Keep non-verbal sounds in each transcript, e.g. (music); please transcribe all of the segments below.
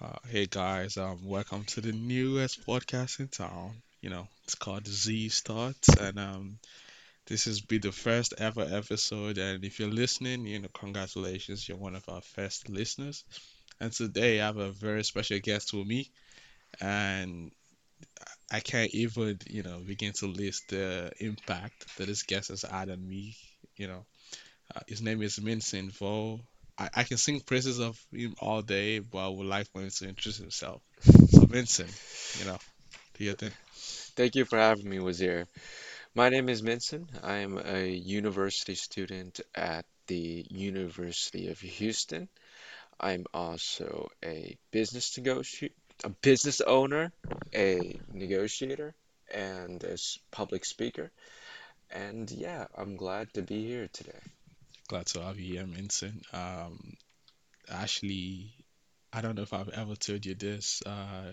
Uh, hey guys, um, welcome to the newest podcast in town. You know, it's called Z Starts, and um, this is be the first ever episode. And if you're listening, you know, congratulations, you're one of our first listeners. And today I have a very special guest with me, and I can't even, you know, begin to list the impact that this guest has had on me. You know, uh, his name is Minson Vo. I, I can sing praises of him all day, but I would like for him to introduce himself. (laughs) So Minson, you know, do you think? Thank you for having me, Wazir. My name is Minson. I'm a university student at the University of Houston. I'm also a business negotiator, a business owner, a negotiator, and a public speaker. And yeah, I'm glad to be here today. Glad to have you here, Minson. Um, actually, I don't know if I've ever told you this. Uh,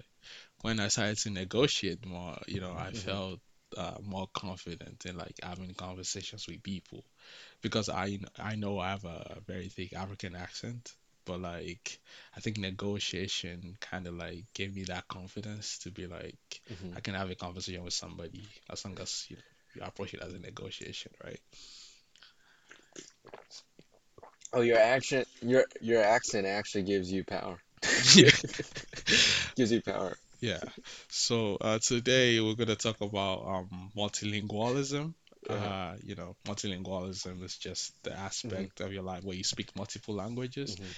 when I started to negotiate more, you know, I hmm felt uh, more confident in like having conversations with people because I I know I have a very thick African accent, but like I think negotiation kind of like gave me that confidence to be like hmm I can have a conversation with somebody as long as you know, you approach it as a negotiation, right? Oh, your accent, your your accent actually gives you power. (laughs) Yeah. (laughs) Gives you power. Yeah. So uh, today we're gonna talk about um, multilingualism. Yeah. Uh, you know, multilingualism is just the aspect of your life where you speak multiple languages. hmm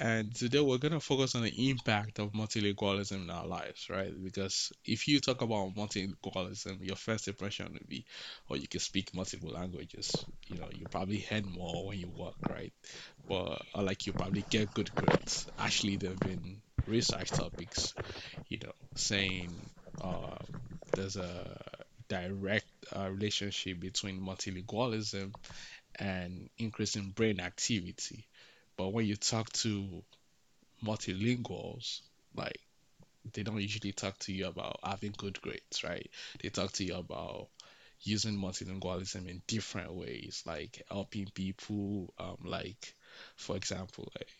And today we're gonna focus on the impact of multilingualism in our lives, right? Because if you talk about multilingualism, your first impression would be, oh, you can speak multiple languages. You know, you probably earn more when you work, right? But or like you probably get good grades. Actually, there've been research topics, you know, saying uh, there's a direct uh, relationship between multilingualism and increasing brain activity. But when you talk to multilinguals, like they don't usually talk to you about having good grades, right? They talk to you about using multilingualism in different ways, like helping people, um, like for example, like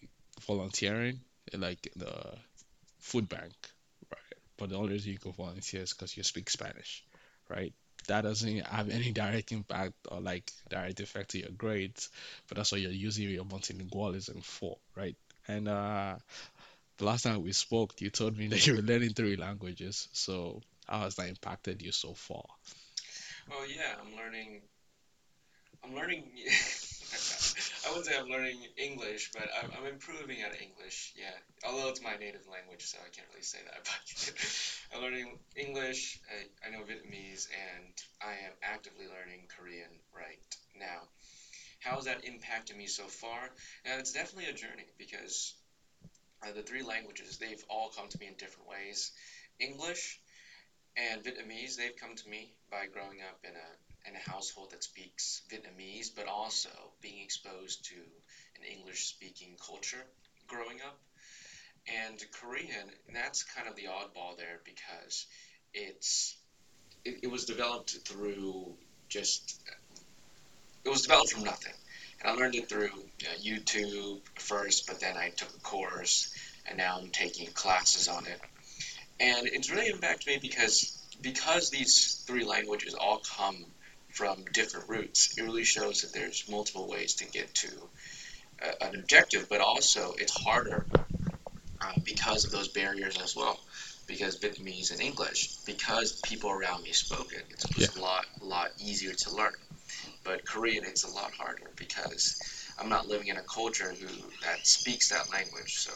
volunteering, like the food bank, right? But the only reason you can volunteer is because you speak Spanish, right? That doesn't have any direct impact or like direct effect to your grades, but that's what you're using your multilingualism for, right? And uh, the last time we spoke, you told me (laughs) that you were learning three languages. So how has that impacted you so far? Oh yeah, I'm learning. I'm learning. (laughs) (laughs) I wouldn't say I'm learning English, but I'm, I'm improving at English. Yeah, although it's my native language, so I can't really say that. (laughs) But I'm learning English. I, I know Vietnamese, and I am actively learning Korean right now. How has that impacted me so far? Now, it's definitely a journey because uh, the three languages they've all come to me in different ways. English and Vietnamese, they've come to me by growing up in a in a household that speaks Vietnamese, but also being exposed to an English speaking culture growing up. And Korean, that's kind of the oddball there because it's it, it was developed through just it was developed from nothing. And I learned it through YouTube first, but then I took a course and now I'm taking classes on it. And it's really impacted me because because these three languages all come from different roots, it really shows that there's multiple ways to get to uh, an objective, but also it's harder uh, because of those barriers as well. Because Vietnamese and English, because people around me spoke it, it's Yeah, just a lot, lot easier to learn. But Korean, it's a lot harder because I'm not living in a culture who that speaks that language. So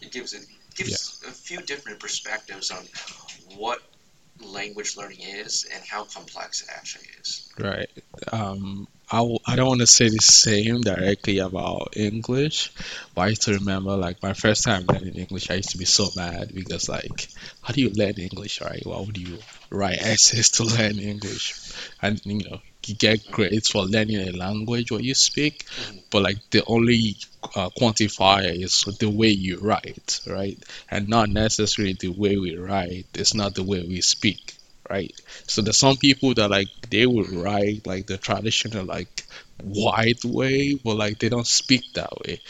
it gives it yeah, gives a few different perspectives on what language learning is and how complex it actually is. right. Um, I, w- I don't want to say the same directly about English, but I used to remember like my first time learning English, I used to be so mad because like, how do you learn English, right? Why would you write essays to (laughs) learn English? And you know, you get grades for learning a language what you speak, hmm but like the only uh, quantifier is the way you write, right? And not necessarily the way we write. It's not the way we speak, right? So there's some people that like they will write like the traditional like white way, but like they don't speak that way,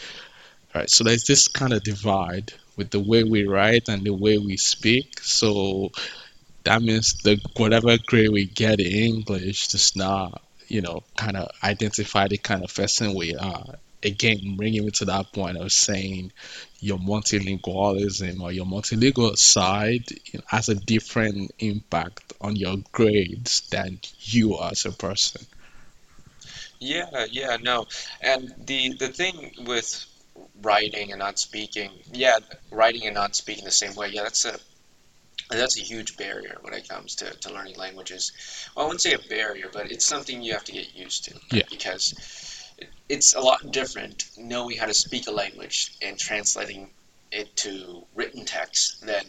right? So there's this kind of divide with the way we write and the way we speak. So that means the whatever grade we get in English does not, you know, kind of identify the kind of person we are. Again, bringing me to that point of saying your multilingualism or your multilingual side you know, has a different impact on your grades than you as a person. Yeah, yeah, no. And the the thing with writing and not speaking, yeah, writing and not speaking the same way, yeah, that's a that's a huge barrier when it comes to, to learning languages. Well, I wouldn't say a barrier, but it's something you have to get used to. Yeah. Because it's a lot different knowing how to speak a language and translating it to written text than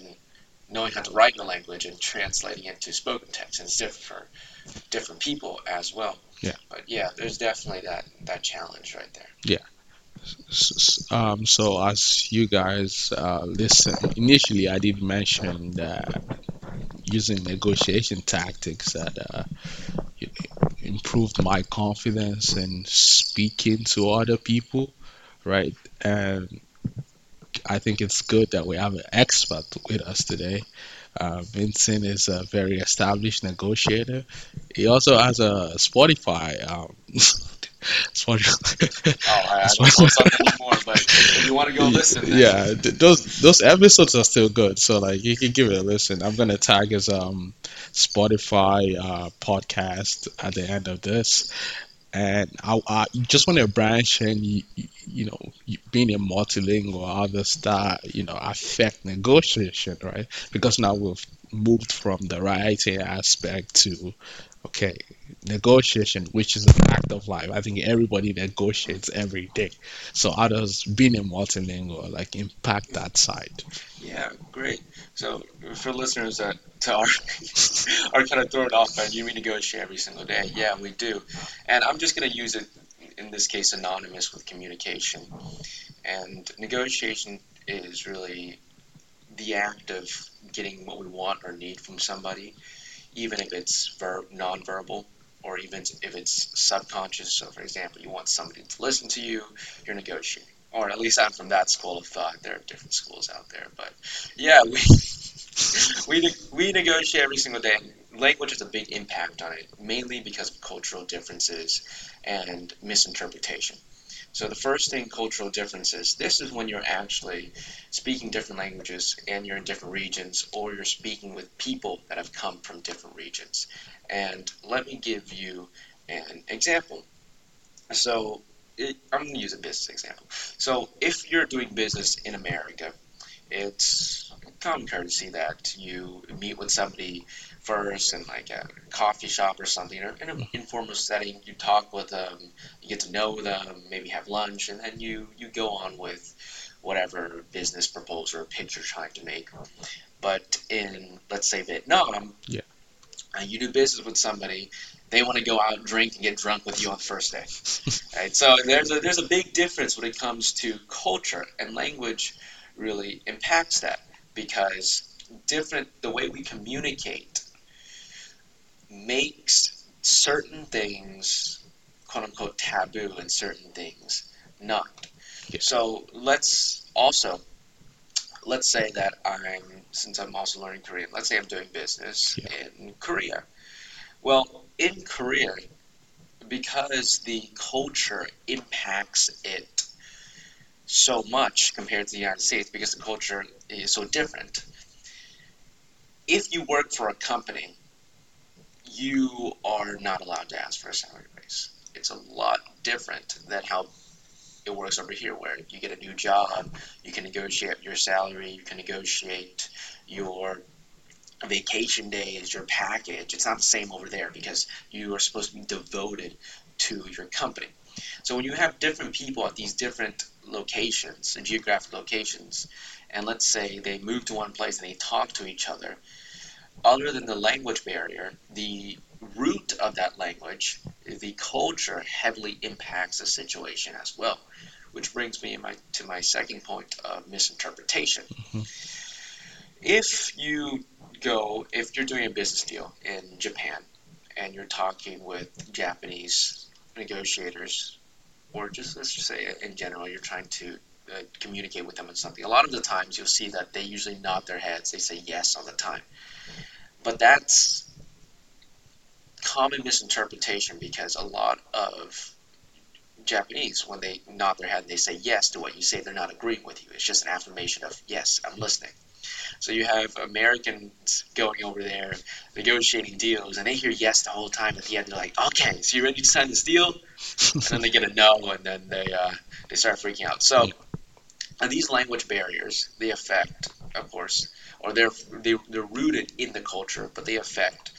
knowing how to write in a language and translating it to spoken text. And it's different for different people as well. Yeah. But yeah, there's definitely that, that challenge right there. Yeah. Um, so as you guys uh, listen, initially I did mention that using negotiation tactics that uh, improved my confidence in speaking to other people, right? And I think it's good that we have an expert with us today. Uh, Minson is a very established negotiator. He also has a Spotify um, (laughs) Spotify. oh, I, (laughs) I don't post anymore, but if you want to go (laughs) listen, then. yeah, those those episodes are still good. So like, you can give it a listen. I'm gonna tag his um Spotify uh, podcast at the end of this, and I, I just want to branch and you, you know being a multilingual does that you know affect negotiation right because now we've moved from the writing aspect to okay negotiation which is a fact of life. I think everybody negotiates every day. So how does being a multilingual like impact that side? Yeah great. So for listeners that (laughs) are (laughs) are kind of thrown off by you renegotiate every single day? Yeah we do. And i'm just going to use it in this case anonymous with communication. And negotiation is really the act of getting what we want or need from somebody even if it's ver- nonverbal or even if it's subconscious. So, for example, you want somebody to listen to you, you're negotiating. Or at least I'm from that school of thought. There are different schools out there, but yeah, we (laughs) we we negotiate every single day. Language has a big impact on it, mainly because of cultural differences and misinterpretation. So the first thing, cultural differences. This is when you're actually speaking different languages and you're in different regions, or you're speaking with people that have come from different regions. And let me give you an example. So it, I'm going to use a business example. So if you're doing business in America, it's common courtesy that you meet with somebody first in like a coffee shop or something, or in an mm-hmm. informal setting. You talk with them, you get to know them, maybe have lunch, and then you you go on with whatever business proposal or pitch you're trying to make. But in let's say Vietnam, yeah, uh, you do business with somebody. They want to go out, and drink, and get drunk with you on the first day. (laughs) right? So there's a, there's a big difference when it comes to culture and language. Really impacts that because different the way we communicate makes certain things quote unquote taboo and certain things not. Yeah. So let's also let's say that I'm since I'm also learning Korean, let's say I'm doing business yeah. in Korea. Well, in Korea, because the culture impacts it so much compared to the United States, because the culture is so different. If you work for a company you are not allowed to ask for a salary raise. It's a lot different than how it works over here, where you get a new job, you can negotiate your salary, you can negotiate your vacation days, your package. It's not the same over there because you are supposed to be devoted to your company. So when you have different people at these different locations, geographic locations, and let's say they move to one place and they talk to each other, other than the language barrier, the root of that language, the culture, heavily impacts the situation as well. Which brings me my, to my second point of misinterpretation. Mm-hmm. If you go, if you're doing a business deal in Japan and you're talking with Japanese negotiators, or just let's just say in general, you're trying to uh, communicate with them on something. A lot of the times you'll see that they usually nod their heads, they say yes all the time. But that's common misinterpretation because a lot of Japanese, when they nod their head, they say yes to what you say, they're not agreeing with you. It's just an affirmation of, yes, I'm listening. So you have Americans going over there negotiating deals, and they hear yes the whole time. At the end, they're like, "Okay, so you ready to sign this deal?" and then they get a no, and then they uh, they start freaking out. So and these language barriers, they affect, of course, or they're they, they're rooted in the culture, but they affect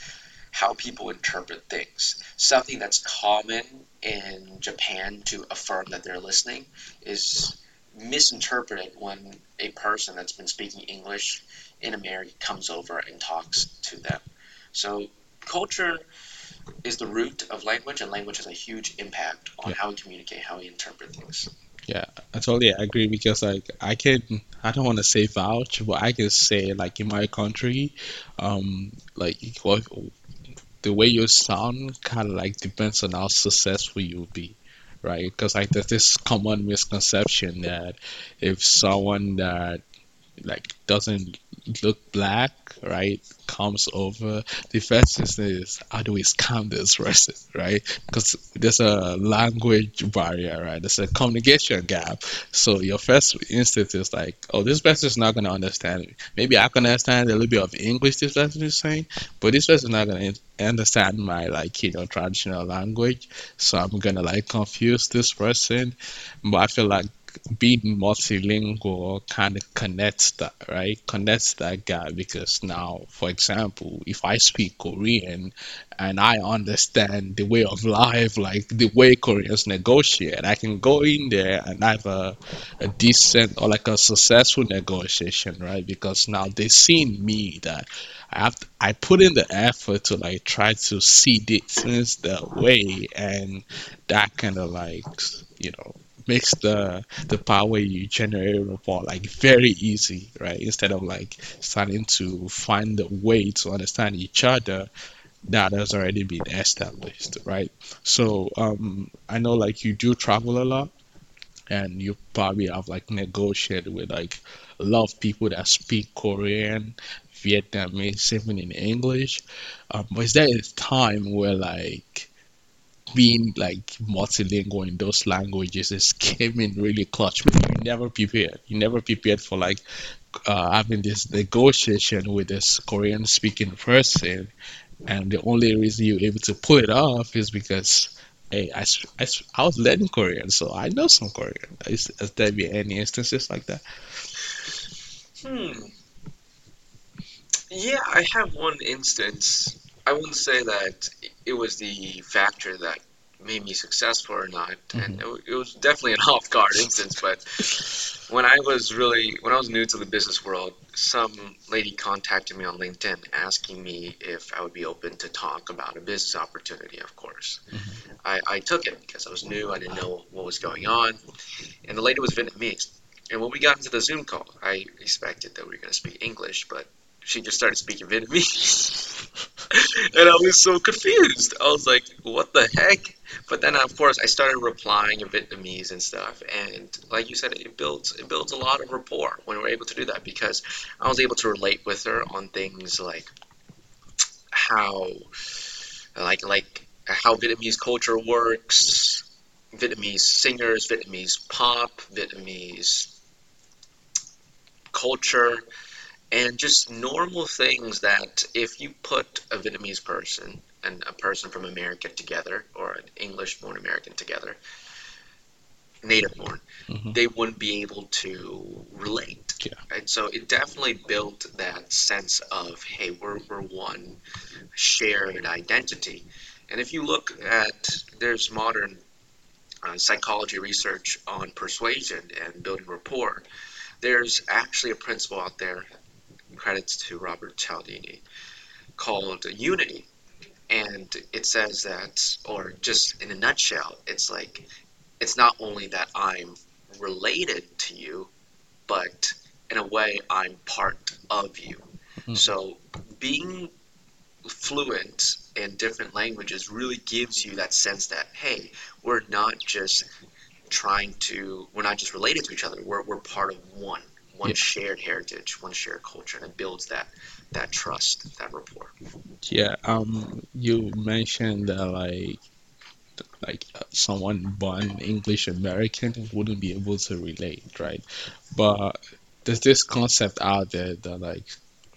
how people interpret things. Something that's common in Japan to affirm that they're listening is misinterpreted when a person that's been speaking English in America comes over and talks to them. So culture is the root of language, and language has a huge impact on Yeah. how we communicate, how we interpret things. Yeah, I totally agree because like I can I don't want to say vouch, but I can say like in my country, um, like what the way you sound kind of like depends on how successful you'll be, right? Because like there's this common misconception that if someone that like doesn't look black, right, comes over, the first thing is how do we scam this person, (laughs) right? Because there's a language barrier, right? There's a communication gap. So your first instinct is like, oh, this person is not gonna understand me. Maybe I can understand a little bit of English this person is saying, but this person is not gonna understand my like you know traditional language. So I'm gonna like confuse this person. But I feel like being multilingual kind of connects that, right? Connects that gap because now, for example, if I speak Korean and I understand the way of life, like the way Koreans negotiate, I can go in there and have a, a decent or like a successful negotiation, right? Because now they seen me that I have to, I put in the effort to like try to see things that way, and that kind of like you know makes the the where you generate rapport like very easy, right? Instead of like starting to find a way to understand each other that has already been established, right? So um, I know like you do travel a lot, and you probably have like negotiated with like a lot of people that speak Korean, Vietnamese, even in English. Um, but is there a time where like being like multilingual in those languages is came in really clutch? You never prepared. You never prepared for like uh, having this negotiation with this Korean speaking person, and the only reason you're able to pull it off is because. Hey, I, I, I was learning Korean, so I know some Korean. Is, has there been any instances like that? Hmm. Yeah, I have one instance. I wouldn't say that it was the factor that made me successful or not, and mm-hmm. it, it was definitely an (laughs) off-guard instance. But when I was really, when I was new to the business world, some lady contacted me on LinkedIn asking me if I would be open to talk about a business opportunity. Of course, mm-hmm. I, I took it because I was new. I didn't know what was going on, and the lady was Vietnamese. And when we got into the Zoom call, I expected that we were going to speak English, but she just started speaking Vietnamese. (laughs) and I was so confused. I was like, what the heck? But then, of course, I started replying in Vietnamese and stuff. And like you said, it builds it builds a lot of rapport when we're able to do that because I was able to relate with her on things like how, like like how Vietnamese culture works, Vietnamese singers, Vietnamese pop, Vietnamese culture, and just normal things that if you put a Vietnamese person and a person from America together, or an English born American together, native born, Mhm. they wouldn't be able to relate. Yeah. And so it definitely built that sense of, hey, we're, we're one shared identity. And if you look at, there's modern uh, psychology research on persuasion and building rapport. There's actually a principle out there, credits to Robert Cialdini, called unity. And it says that, or just in a nutshell, it's like, it's not only that I'm related to you, but in a way, I'm part of you. Mhm. So being fluent in different languages really gives you that sense that, hey, we're not just trying to we're not just related to each other we're, we're part of one one Yeah. shared heritage one shared culture and it builds that that trust that rapport Yeah, um, you mentioned that like like uh, someone born English American wouldn't be able to relate, right? But there's this concept out there that like,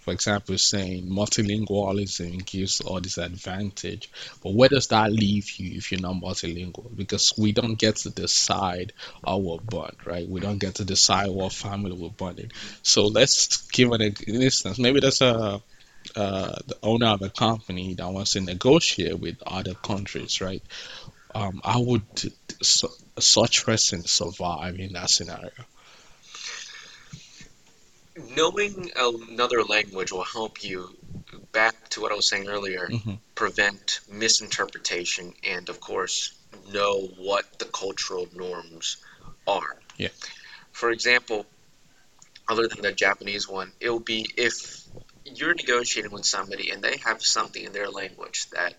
for example, saying multilingualism gives all this advantage, but where does that leave you if you're not multilingual? Because we don't get to decide our bond, right? We don't get to decide what family we're born in. So let's give an, instance. Maybe there's a uh, the owner of a company that wants to negotiate with other countries, right? Um, how would su such person survive in that scenario? Knowing another language will help you back to what i was saying earlier hmm prevent misinterpretation and of course know what the cultural norms are. Yeah. for example other than the japanese one it'll be if you're negotiating with somebody and they have something in their language that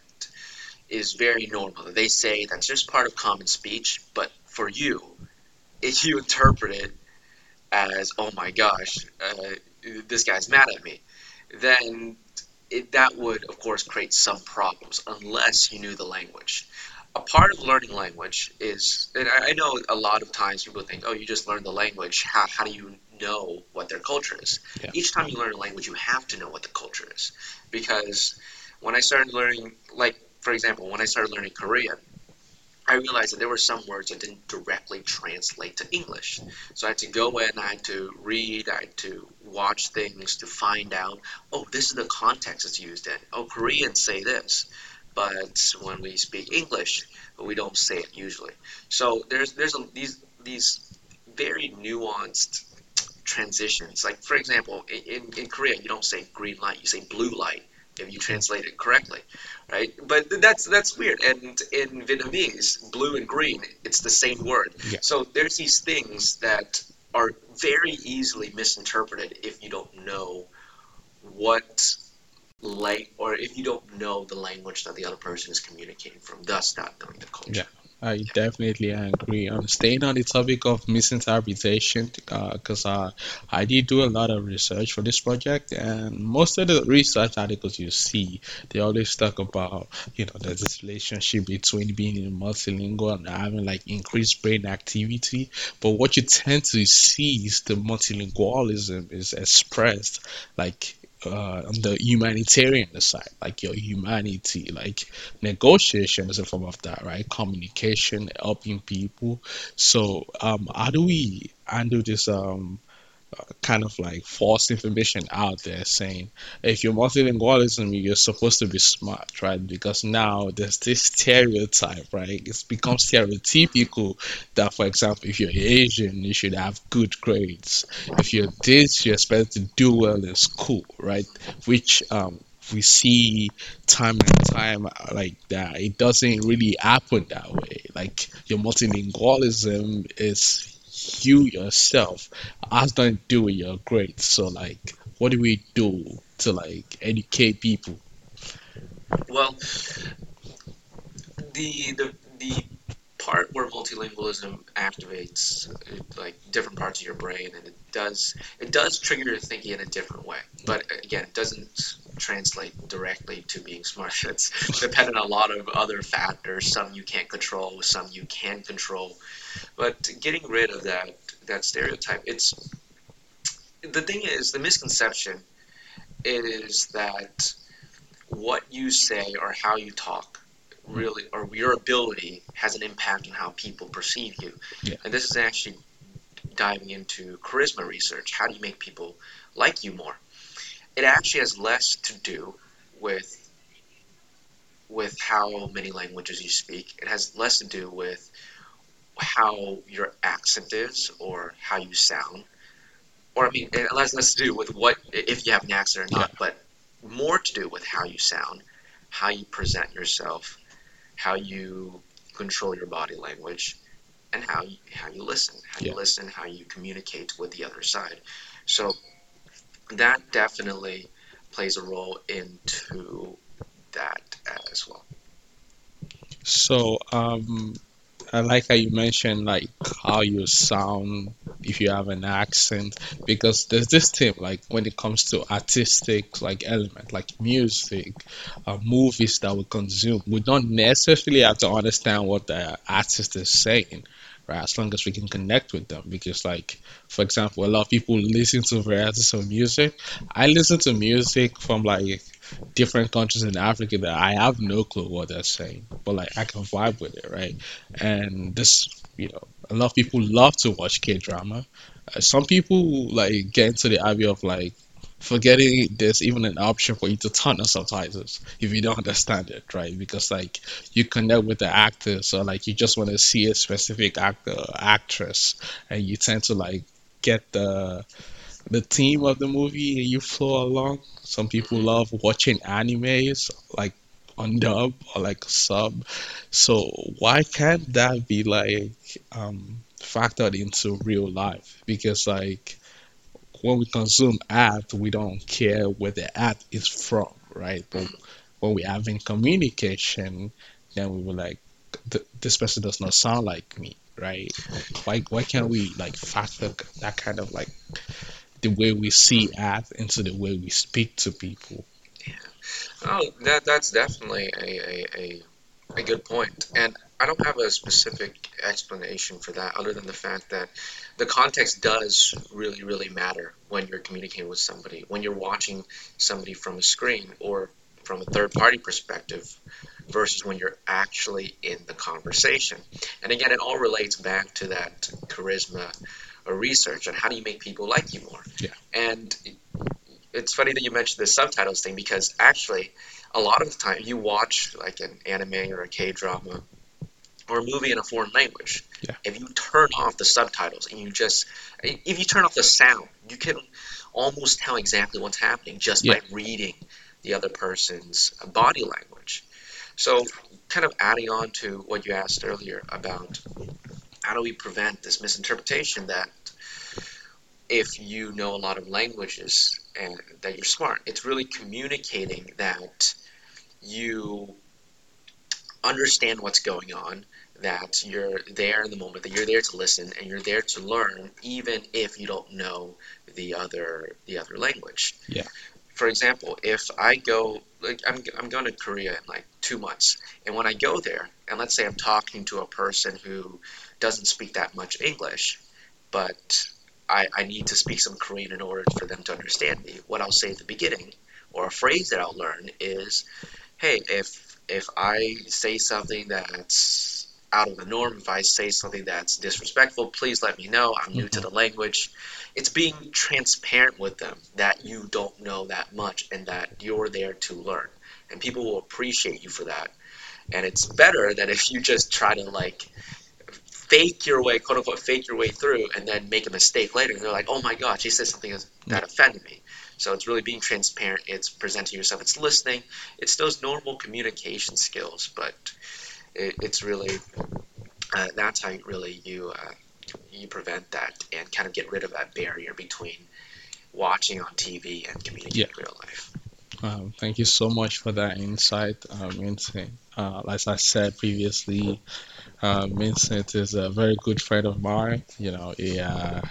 is very normal. They say that's just part of common speech but for you if you interpret it as oh my gosh uh, this guy's mad at me then it, that would of course create some problems unless you knew the language. A part of learning language is and i, I know a lot of times people think oh you just learn the language. How, how do you know what their culture is? Yeah. each time you learn a language you have to know what the culture is. Because when i started learning like for example when i started learning korean I realized that there were some words that didn't directly translate to English. So I had to go in, I had to read, I had to watch things to find out, oh, this is the context it's used in. Oh, Koreans say this, but when we speak English, we don't say it usually. So there's there's a, these these very nuanced transitions. Like for example, in, in Korea, you don't say green light, you say blue light if you translate it correctly, right? But that's that's weird. And in Vietnamese, blue and green, it's the same word. Yeah. So there's these things that are very easily misinterpreted if you don't know what like or if you don't know the language that the other person is communicating from, thus not knowing the culture. Yeah. I definitely agree. Um, staying on the topic of misinterpretation, because uh, I did do a lot of research for this project, and most of the research articles you see, they always talk about, you know, there's this relationship between being multilingual and having like increased brain activity. But what you tend to see is the multilingualism is expressed like uh, on the humanitarian side, like your humanity, like negotiation is a form of that, right? Communication, helping people. So, um, how do we handle this um kind of like false information out there saying if you're multilingualism, you're supposed to be smart, right? Because now there's this stereotype, right? It's become stereotypical that, for example, if you're Asian, you should have good grades. If you're this, you're supposed to do well in school, right? Which um we see time and time uh, like that. It doesn't really happen that way. Like your multilingualism is you yourself has nothing to do with your grades. So like, what do we do to like educate people? Well, the the the part where multilingualism activates like different parts of your brain and it does it does trigger your thinking in a different way but again it doesn't translate directly to being smart (laughs) it's dependent on a lot of other factors some you can't control some you can control but getting rid of that that stereotype it's the thing is the misconception is that what you say or how you talk really or your ability has an impact on how people perceive you. Yeah. and this is actually diving into charisma research. How do you make people like you more? It actually has less to do with with how many languages you speak. It has less to do with how your accent is or how you sound. Or i mean it has less to do with what if you have an accent or not but more to do with how you sound how you present yourself how you control your body language and how you, how you listen. How you listen how you communicate with the other side. So that definitely plays a role into that as well. So um, I like how you mentioned like how you sound if you have an accent because there's this thing like when it comes to artistic like element like music, uh, movies that we consume, we don't necessarily have to understand what the artist is saying, right? As long as we can connect with them because like for example, a lot of people listen to varieties of music. I listen to music from like different countries in Africa that I have no clue what they're saying, but like I can vibe with it, right? And this, you know, a lot of people love to watch K drama. Uh, some people like get into the idea of like forgetting there's even an option for you to turn on subtitles if you don't understand it, right? Because like you connect with the actors or like you just want to see a specific actor actress and you tend to like get the the theme of the movie and you flow along. Some people love watching animes like on dub or like sub. So why can't that be like um factored into real life? Because like when we consume art, we don't care where the art is from, right? But when we're having communication, then we were like, this person does not sound like me, right? Why why can't we like factor that kind of like the way we see art into the way we speak to people. Yeah. Oh, that that's definitely a, a, a, a good point. And I don't have a specific explanation for that other than the fact that the context does really, really matter when you're communicating with somebody. When you're watching somebody from a screen or from a third party perspective versus when you're actually in the conversation. And again, it all relates back to that charisma or research on how do you make people like you more. Yeah. And it's funny that you mentioned the subtitles thing because actually, a lot of the time you watch like an anime or a K drama or a movie in a foreign language. Yeah. If you turn off the subtitles and you just, if you turn off the sound, you can almost tell exactly what's happening just Yeah. by reading the other person's body language. So, kind of adding on to what you asked earlier about how do we prevent this misinterpretation that if you know a lot of languages and that you're smart, it's really communicating that you understand what's going on, that you're there in the moment, that you're there to listen and you're there to learn, even if you don't know the other the other language. Yeah. For example, if I go like I'm I'm going to Korea in like two months, and when I go there, and let's say I'm talking to a person who doesn't speak that much English, but I, I need to speak some Korean in order for them to understand me. What I'll say at the beginning, or a phrase that I'll learn is, "Hey, if if I say something that's out of the norm, if I say something that's disrespectful, please let me know. I'm new to Mhm. the language." It's being transparent with them that you don't know that much and that you're there to learn, and people will appreciate you for that. And it's better than if you just try to like fake your way, quote unquote, fake your way through, and then make a mistake later. And they're like, "Oh my gosh, he said something that offended me." So it's really being transparent. It's presenting yourself. It's listening. It's those normal communication skills, but it, it's really uh, that's how you really you uh, you prevent that and kind of get rid of that barrier between watching on TV and communicating Yeah. in real life. Um, thank you so much for that insight, Minson. Uh, as I said previously, uh, Minson is a very good friend of mine. You know, he uh,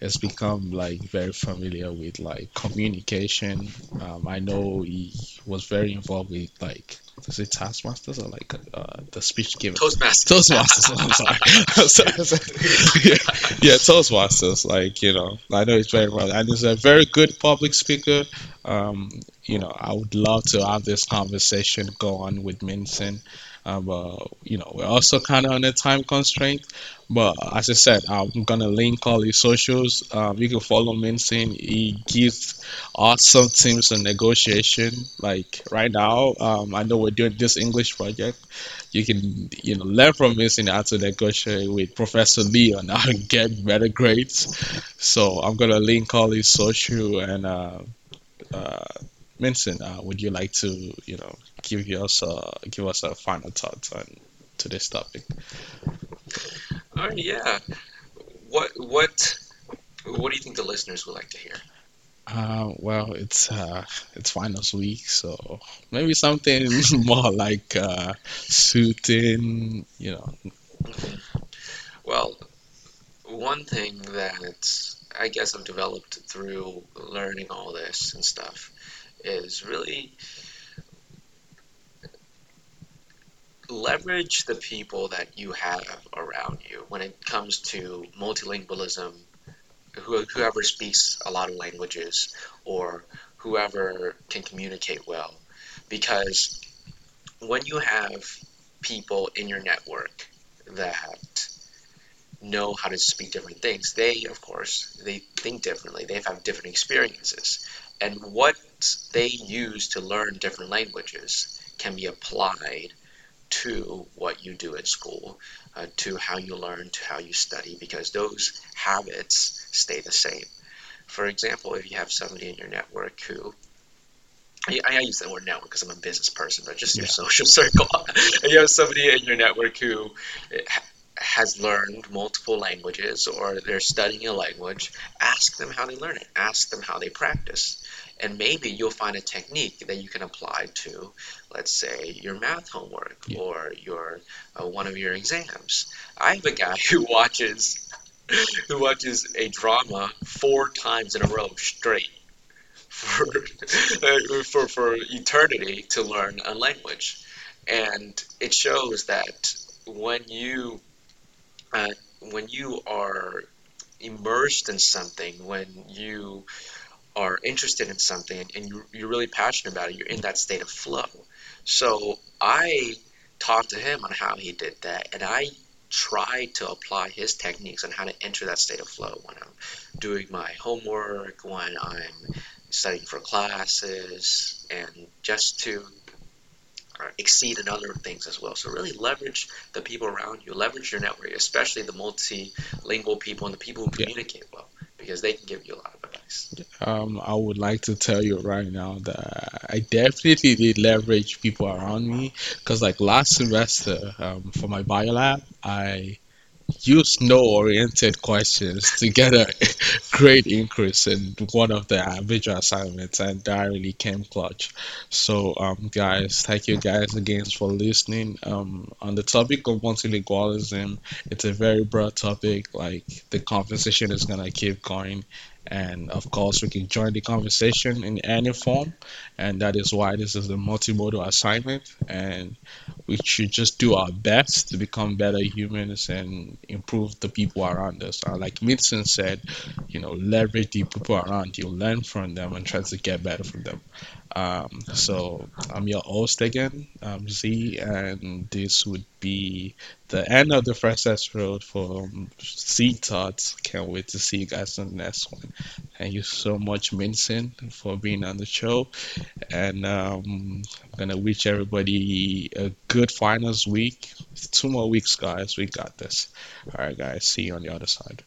has become like very familiar with like communication. Um, I know he was very involved with like, is it Taskmasters or like uh, the speech giving? Toastmasters. Toastmasters. I'm sorry. I'm sorry. I'm sorry. yeah, yeah, Toastmasters. Like you know, I know he's very well, and he's a very good public speaker. Um, you know, I would love to have this conversation go on with Minson. Uh, you know, we're also kind of on a time constraint, but as I said, I'm gonna link all his socials. Um, you can follow Minson. He gives awesome tips on negotiation. Like right now, um, I know we're doing this English project you can you know learn from this how to negotiate with Professor Lee on how (laughs) to get better grades. So I'm gonna link all his social and uh, uh, Minson, uh, would you like to you know give us a give us a final thought on to this topic? Oh yeah. What what what do you think the listeners would like to hear? Uh, well, it's uh, it's finals week, so maybe something (laughs) more like uh, suiting, you know, Well, one thing that I guess I've developed through learning all this and stuff is really leverage the people that you have around you when it comes to multilingualism, whoever speaks a lot of languages or whoever can communicate well. Because when you have people in your network that know how to speak different things, they, of course, they think differently. They have different experiences. And what they use to learn different languages can be applied to what you do at school, uh, to how you learn, to how you study, because those habits stay the same. For example, if you have somebody in your network who I, I use the word network because I'm a business person, but just your Yeah. (laughs) social circle. (laughs) you have somebody in your network who ha- has learned multiple languages or they're studying a language, ask them how they learn it. Ask them how they practice. And maybe you'll find a technique that you can apply to, let's say, your math homework Yeah. or your uh, one of your exams. I have a guy (laughs) who watches who watches a drama four times in a row straight for (laughs) uh, for for eternity to learn a language, and it shows that when you when you are immersed in something, when you are interested in something and you, you're really passionate about it, you're in that state of flow. So I talked to him on how he did that, and I tried to apply his techniques on how to enter that state of flow when I'm doing my homework, when I'm studying for classes, and just to exceed in other things as well. So really leverage the people around you, leverage your network, especially the multilingual people and the people who Yeah. communicate well, because they can give you a lot of advice. Um, I would like to tell you right now that I definitely did leverage people around me because, like last semester, um, for my bio lab, I used no-oriented questions to get a (laughs) great increase in one of the visual assignments, and that really came clutch. So, um, guys, thank you guys again for listening. Um, on the topic of multilingualism, it's a very broad topic. Like the conversation is gonna keep going. And of course, we can join the conversation in any form, and that is why this is a multimodal assignment. And we should just do our best to become better humans and improve the people around us. Like Minson said, you know, leverage the people around you, learn from them, and try to get better from them. Um, so I'm your host again, um, Z, and this would be the end of the first episode for um, Thoughts. Can't wait to see you guys on the next one. Thank you so much, Minson, for being on the show. And um, I'm gonna wish everybody a good finals week. Two more weeks, guys. We got this. All right, guys. See you on the other side.